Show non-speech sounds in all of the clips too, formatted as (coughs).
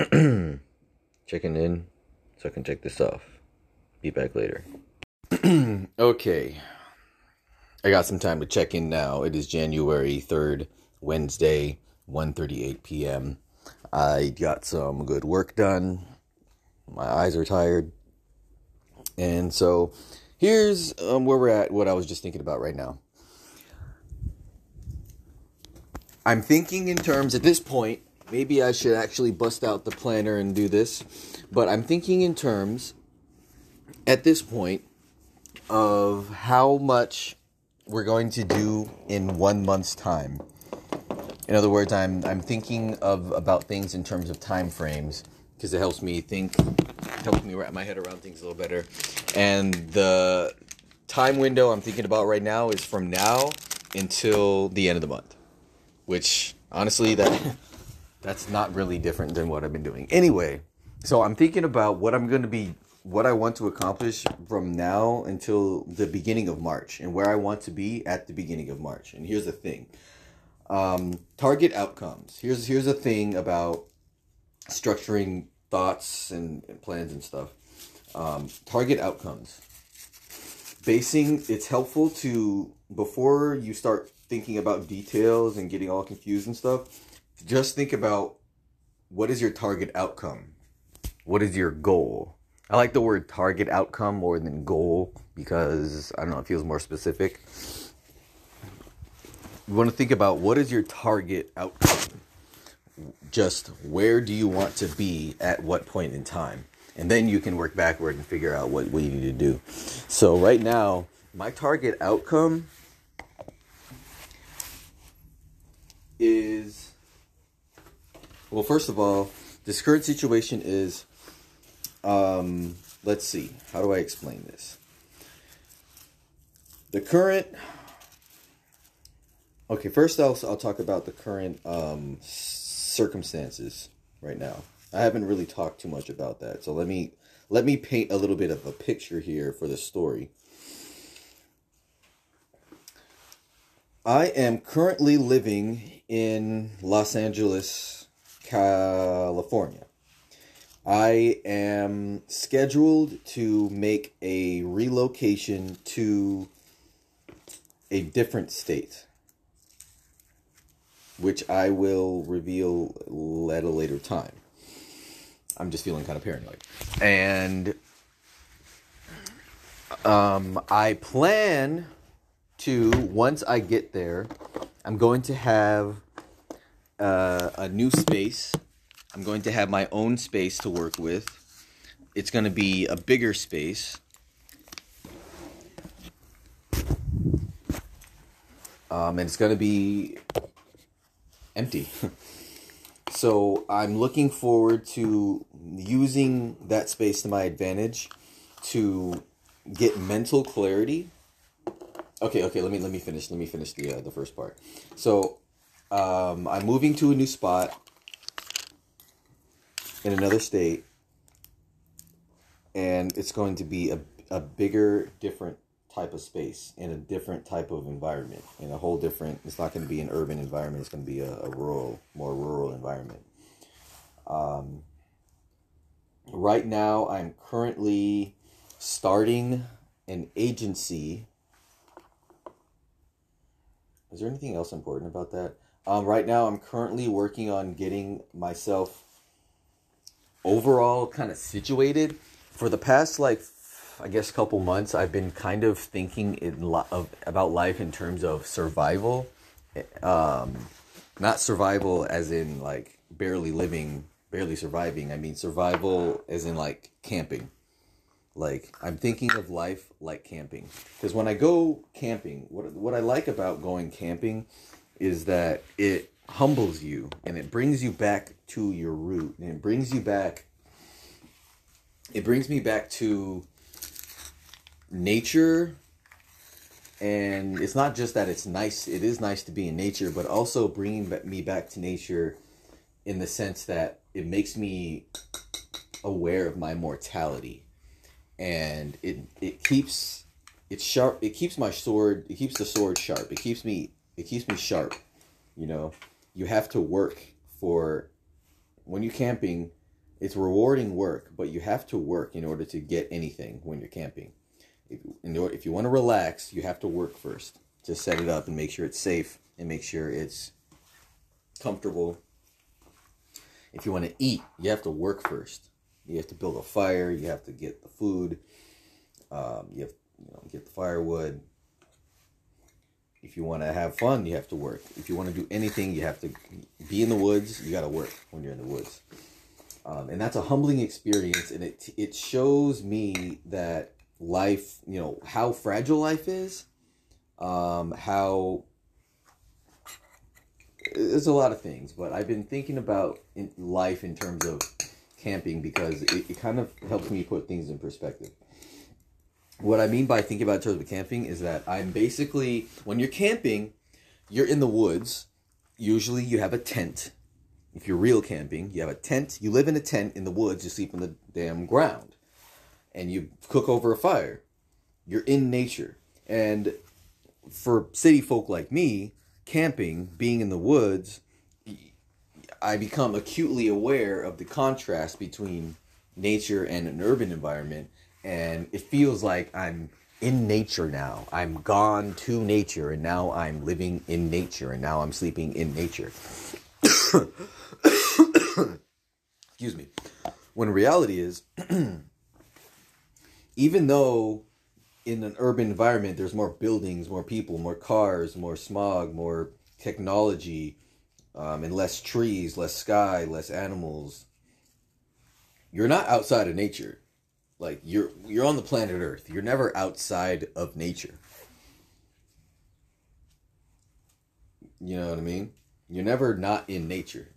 (clears throat) Checking in so I can check this off. Be back later. (clears throat) okay. I got some time to check in now. It is January 3rd, Wednesday, 1:38 p.m. I got some good work done. My eyes are tired. And so here's um, where we're at, what I was just thinking about right now. I'm thinking in terms at this point, maybe I should actually bust out the planner and do this, but I'm thinking in terms at this point of how much we're going to do in one month's time. In other words, I'm I'm thinking of about things in terms of time frames because it helps me think, helps me wrap my head around things a little better. And the time window I'm thinking about right now is from now until the end of the month, which honestly that (laughs) that's not really different than what I've been doing. Anyway, so I'm thinking about what I'm going to be what I want to accomplish from now until the beginning of March and where I want to be at the beginning of March. And here's the thing. Um, target outcomes. Here's here's a thing about structuring thoughts and, and plans and stuff. Um, target outcomes. Basing it's helpful to before you start thinking about details and getting all confused and stuff. Just think about what is your target outcome. What is your goal? I like the word target outcome more than goal because I don't know, it feels more specific. You want to think about what is your target outcome? Just where do you want to be at what point in time? And then you can work backward and figure out what, what you need to do. So, right now, my target outcome is well, first of all, this current situation is um, let's see. How do I explain this? The current. Okay, first I'll I'll talk about the current um, circumstances right now. I haven't really talked too much about that, so let me let me paint a little bit of a picture here for the story. I am currently living in Los Angeles, California. I am scheduled to make a relocation to a different state, which I will reveal at a later time. I'm just feeling kind of paranoid. And um, I plan to, once I get there, I'm going to have uh, a new space I'm going to have my own space to work with. It's going to be a bigger space. Um, and it's going to be empty. (laughs) so I'm looking forward to using that space to my advantage to get mental clarity. Okay, okay, let me let me finish. Let me finish the uh, the first part. So um, I'm moving to a new spot in another state and it's going to be a, a bigger different type of space in a different type of environment in a whole different it's not going to be an urban environment it's going to be a, a rural more rural environment. Um, right now i'm currently starting an agency. Is there anything else important about that um, right now i'm currently working on getting myself overall kind of situated. For the past like I guess couple months I've been kind of thinking in lo- of about life in terms of survival. Um not survival as in like barely living barely surviving. I mean survival as in like camping. Like I'm thinking of life like camping. Because when I go camping what what I like about going camping is that it humbles you and it brings you back to your root. And it brings you back it brings me back to nature. And it's not just that it's nice it is nice to be in nature but also bringing me back to nature in the sense that it makes me aware of my mortality. And it it keeps it's sharp it keeps my sword it keeps the sword sharp. It keeps me it keeps me sharp you know you have to work for when you're camping it's rewarding work, but you have to work in order to get anything when you're camping. If, order, if you want to relax, you have to work first to set it up and make sure it's safe and make sure it's comfortable. If you want to eat, you have to work first. You have to build a fire. You have to get the food. Um, you have you know get the firewood. If you want to have fun, you have to work. If you want to do anything, you have to be in the woods. You got to work when you're in the woods, um, and that's a humbling experience. And it it shows me that life, you know, how fragile life is, um, how there's a lot of things, but I've been thinking about in life in terms of camping because it, it kind of helps me put things in perspective. What I mean by thinking about in terms of camping is that I'm basically when you're camping, you're in the woods. Usually, you have a tent. If you're real camping, you have a tent. You live in a tent in the woods. You sleep on the damn ground, and you cook over a fire. You're in nature, and for city folk like me, camping, being in the woods, I become acutely aware of the contrast between nature and an urban environment. And it feels like I'm in nature now. I'm gone to nature and now I'm living in nature and now I'm sleeping in nature. (coughs) Excuse me. When reality is, (clears throat) even though in an urban environment there's more buildings, more people, more cars, more smog, more technology, um, and less trees, less sky, less animals. You're not outside of nature. Like you're you're on the planet Earth. You're never outside of nature. You know what I mean? You're never not in nature.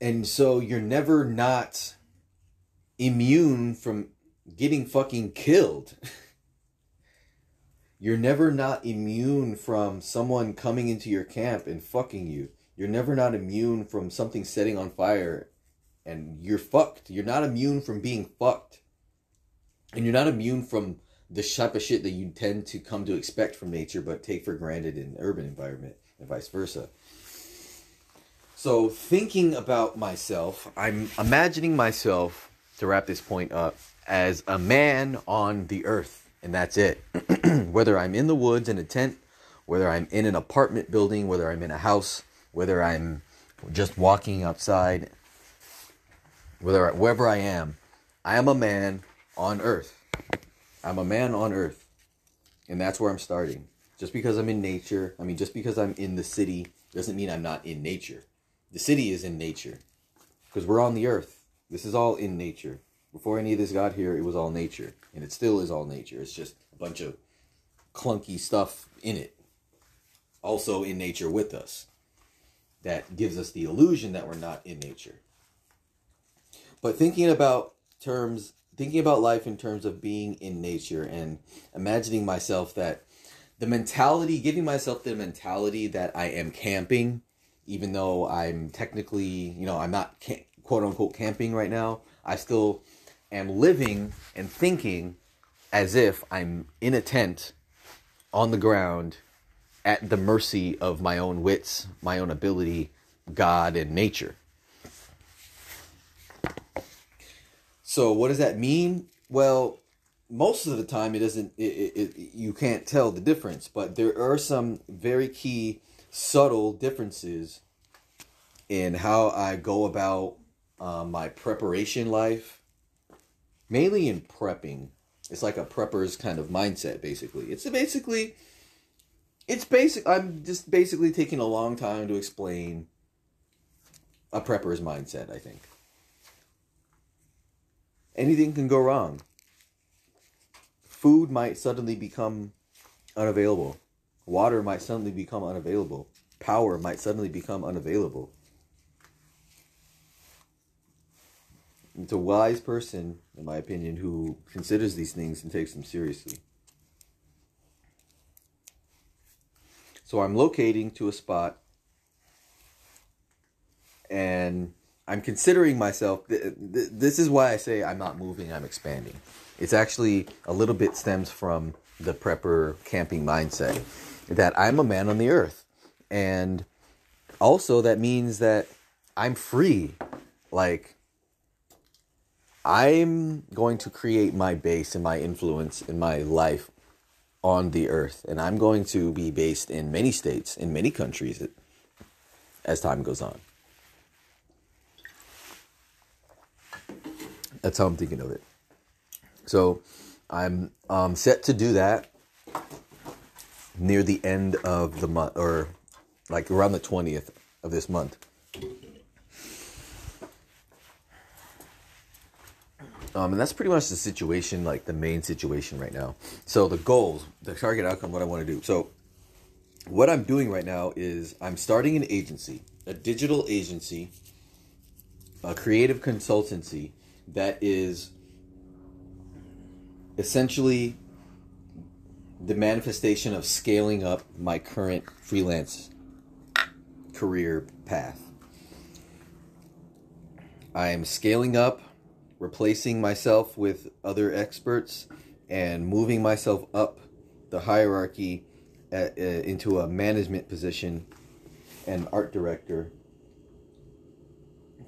And so you're never not immune from getting fucking killed. (laughs) You're never not immune from someone coming into your camp and fucking you. You're never not immune from something setting on fire and you're fucked. You're not immune from being fucked. And you're not immune from the type of shit that you tend to come to expect from nature but take for granted in urban environment and vice versa. So thinking about myself, I'm imagining myself to wrap this point up as a man on the earth and that's it. (clears throat) whether I'm in the woods in a tent, whether I'm in an apartment building, whether I'm in a house, whether I'm just walking outside, whether wherever I am, I am a man on earth. I'm a man on earth. And that's where I'm starting. Just because I'm in nature, I mean just because I'm in the city doesn't mean I'm not in nature. The city is in nature because we're on the earth. This is all in nature. Before any of this got here, it was all nature, and it still is all nature. It's just a bunch of clunky stuff in it, also in nature with us, that gives us the illusion that we're not in nature. But thinking about terms, thinking about life in terms of being in nature and imagining myself that the mentality, giving myself the mentality that I am camping, even though I'm technically, you know, I'm not quote unquote camping right now, I still am living and thinking as if I'm in a tent on the ground at the mercy of my own wits, my own ability, God, and nature. So, what does that mean? Well, most of the time, it doesn't. It, it, it, you can't tell the difference, but there are some very key, subtle differences in how I go about uh, my preparation life mainly in prepping. It's like a prepper's kind of mindset, basically. It's basically, it's basic. I'm just basically taking a long time to explain a prepper's mindset. I think anything can go wrong. Food might suddenly become unavailable. Water might suddenly become unavailable. Power might suddenly become unavailable. It's a wise person, in my opinion, who considers these things and takes them seriously. So I'm locating to a spot and I'm considering myself. This is why I say I'm not moving, I'm expanding. It's actually a little bit stems from the prepper camping mindset that I'm a man on the earth. And also, that means that I'm free. Like I'm going to create my base and my influence in my life on the earth and I'm going to be based in many states, in many countries as time goes on. That's how I'm thinking of it. So I'm um, set to do that near the end of the month, or like around the 20th of this month. Um, and that's pretty much the situation, like the main situation right now. So the goals, the target outcome, what I want to do. So what I'm doing right now is I'm starting an agency, a digital agency, a creative consultancy that is essentially the manifestation of scaling up my current freelance career path. I am scaling up replacing myself with other experts and moving myself up the hierarchy at, uh, into a management position and art director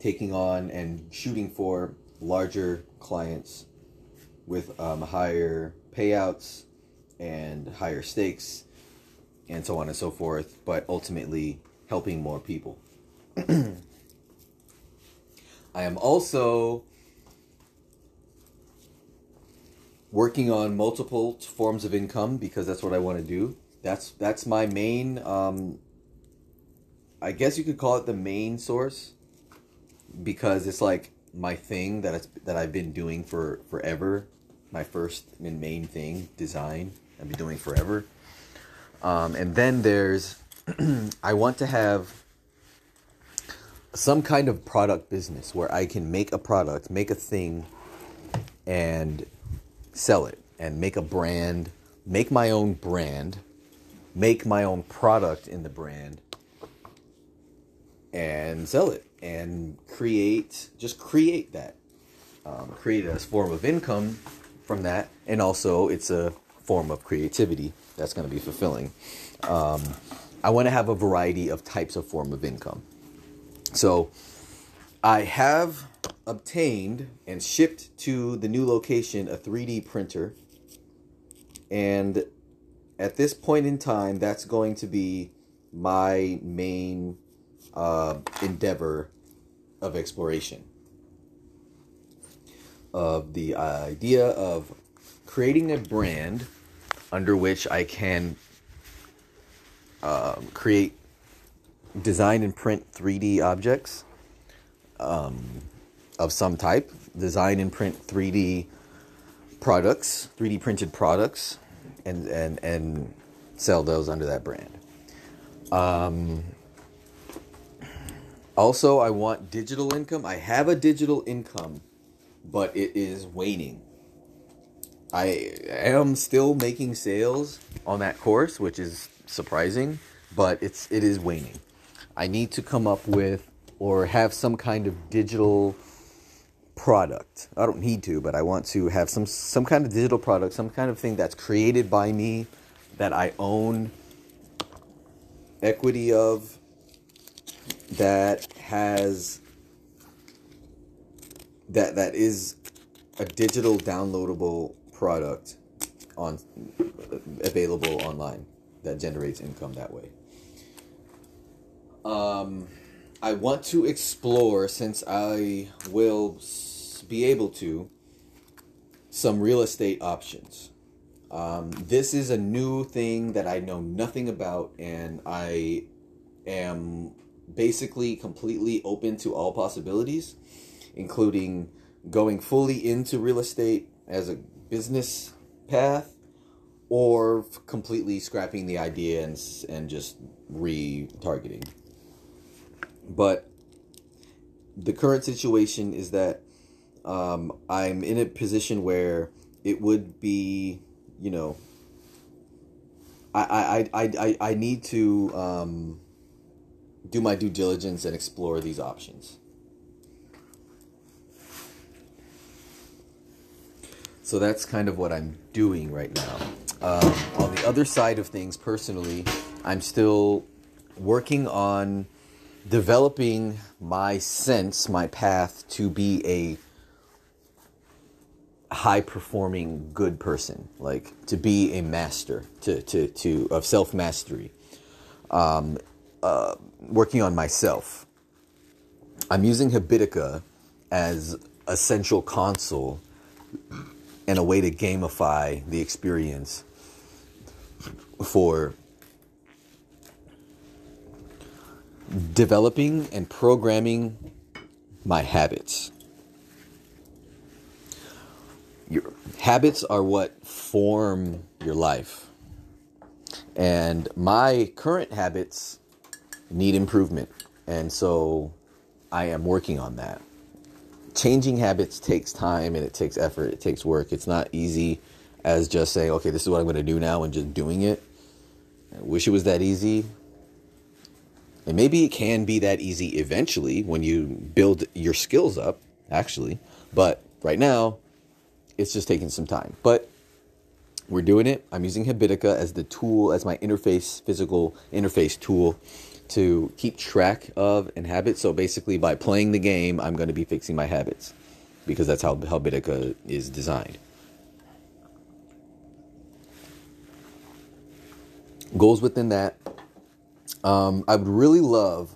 taking on and shooting for larger clients with um, higher payouts and higher stakes and so on and so forth but ultimately helping more people (clears throat) i am also working on multiple forms of income because that's what I want to do. That's that's my main. Um, I guess you could call it the main source because it's like my thing that it's, that I've been doing for forever. My first and main thing, design. I've been doing forever. Um, and then there's, (clears throat) I want to have some kind of product business where I can make a product, make a thing, and sell it and make a brand, make my own brand, make my own product in the brand, and sell it and create, just create that. Um, create a form of income from that, and also it's a form of creativity that's going to be fulfilling. Um, I want to have a variety of types of form of income. So I have obtained and shipped to the new location a 3D printer. And at this point in time, that's going to be my main uh, endeavor of exploration. Of the idea of creating a brand under which I can um, create, design, and print 3D objects. Um, of some type, design and print 3D products, 3D printed products, and and and sell those under that brand. Um, also, I want digital income. I have a digital income, but it is waning. I am still making sales on that course, which is surprising, but it's it is waning. I need to come up with or have some kind of digital product. I don't need to, but I want to have some some kind of digital product, some kind of thing that's created by me that I own equity of that has that that is a digital downloadable product on available online that generates income that way. Um I want to explore, since I will be able to, some real estate options. Um, this is a new thing that I know nothing about, and I am basically completely open to all possibilities, including going fully into real estate as a business path or completely scrapping the idea and, and just retargeting. But the current situation is that um, I'm in a position where it would be, you know, I I I I, I need to um, do my due diligence and explore these options. So that's kind of what I'm doing right now. Um, on the other side of things, personally, I'm still working on developing my sense, my path to be a high performing good person, like to be a master, to to to of self mastery. Um, uh, working on myself. I'm using Habitica as a central console and a way to gamify the experience for developing and programming my habits. Your habits are what form your life. And my current habits need improvement. And so I am working on that. Changing habits takes time and it takes effort, it takes work. It's not easy as just saying, okay, this is what I'm going to do now and just doing it. I wish it was that easy. And maybe it can be that easy eventually when you build your skills up, actually. But right now, it's just taking some time. But we're doing it. I'm using Habitica as the tool, as my interface, physical interface tool to keep track of and habits. So basically, by playing the game, I'm going to be fixing my habits because that's how Habitica is designed. Goals within that. Um, I would really love,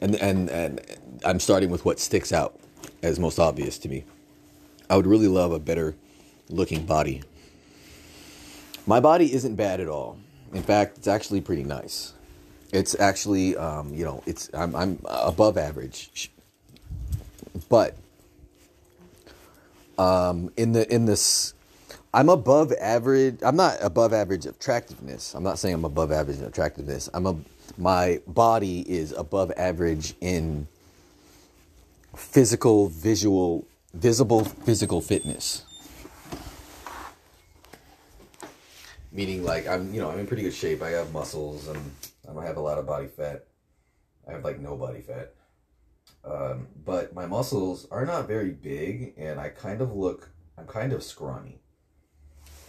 and, and and I'm starting with what sticks out as most obvious to me. I would really love a better looking body. My body isn't bad at all. In fact, it's actually pretty nice. It's actually, um, you know, it's I'm, I'm above average, but um, in the in this, I'm above average. I'm not above average attractiveness. I'm not saying I'm above average in attractiveness. I'm a my body is above average in physical, visual, visible physical fitness. Meaning, like I'm, you know, I'm in pretty good shape. I have muscles and I don't have a lot of body fat. I have like no body fat. Um, but my muscles are not very big and I kind of look, I'm kind of scrawny.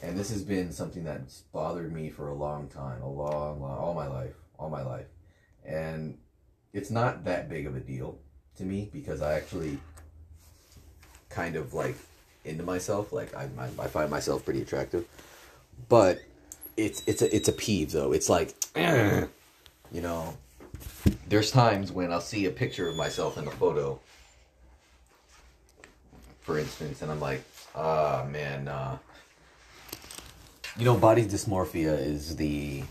And this has been something that's bothered me for a long time, a long, long, all my life, all my life. And it's not that big of a deal to me because I actually kind of like into myself. Like I, I, I find myself pretty attractive, but it's it's a it's a peeve though. It's like (clears throat) you know, there's times when I'll see a picture of myself in a photo, for instance, and I'm like, ah, oh, man, you know, body dysmorphia is the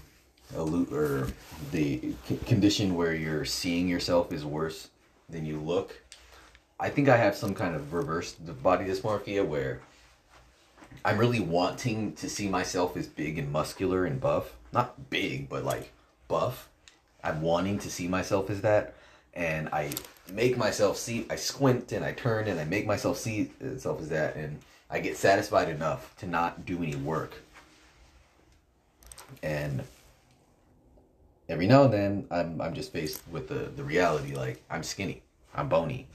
or the condition where you're seeing yourself is worse than you look. I think I have some kind of reverse body dysmorphia where I'm really wanting to see myself as big and muscular and buff. Not big, but like buff. I'm wanting to see myself as that, and I make myself see. I squint and I turn and I make myself see myself as that, and I get satisfied enough to not do any work. And every now and then, I'm I'm just faced with the the reality like I'm skinny, I'm bony.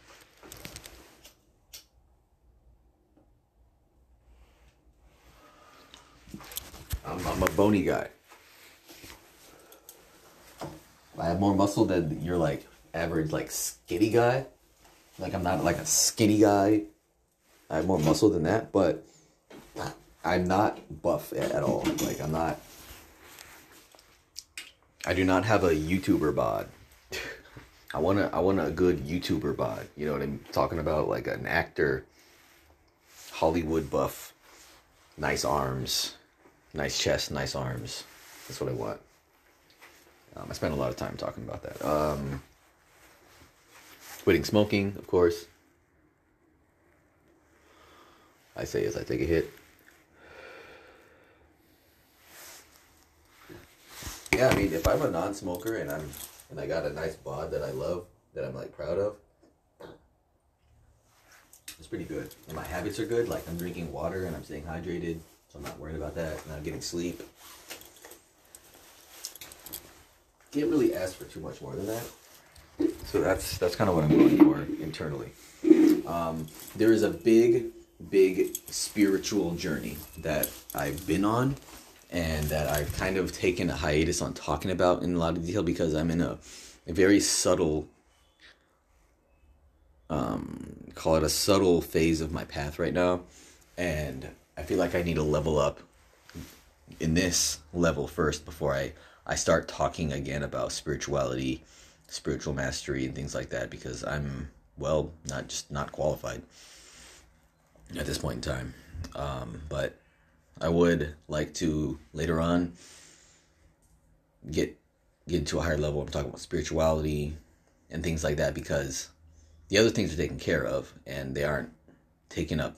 I'm, I'm a bony guy. I have more muscle than you're like average like skinny guy. Like I'm not like a skinny guy. I have more muscle than that, but I'm not buff at all. Like I'm not. I do not have a YouTuber bod. I want a, I want a good YouTuber bod. You know what I'm talking about? Like an actor, Hollywood buff, nice arms, nice chest, nice arms. That's what I want. Um, I spent a lot of time talking about that. Um, quitting smoking, of course. I say as I take a hit. Yeah, I mean, if I'm a non-smoker and I'm and I got a nice bod that I love, that I'm like proud of, it's pretty good. And my habits are good. Like I'm drinking water and I'm staying hydrated, so I'm not worried about that. And I'm getting sleep can't really ask for too much more than that. So that's that's kind of what I'm going for internally. Um, there is a big, big spiritual journey that I've been on, and that I've kind of taken a hiatus on talking about in a lot of detail because I'm in a a very subtle um, call it a subtle phase of my path right now and i feel like i need to level up in this level first before i i start talking again about spirituality spiritual mastery and things like that because i'm well not just not qualified at this point in time. Um, but i would like to later on get get into a higher level i'm talking about spirituality and things like that because the other things are taken care of and they aren't taking up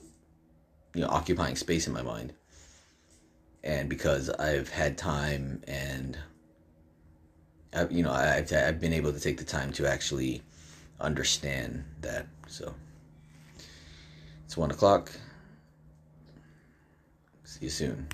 you know occupying space in my mind. And because i've had time and I've, you know I've, I've been able to take the time to actually understand that so. It's one o'clock. See you soon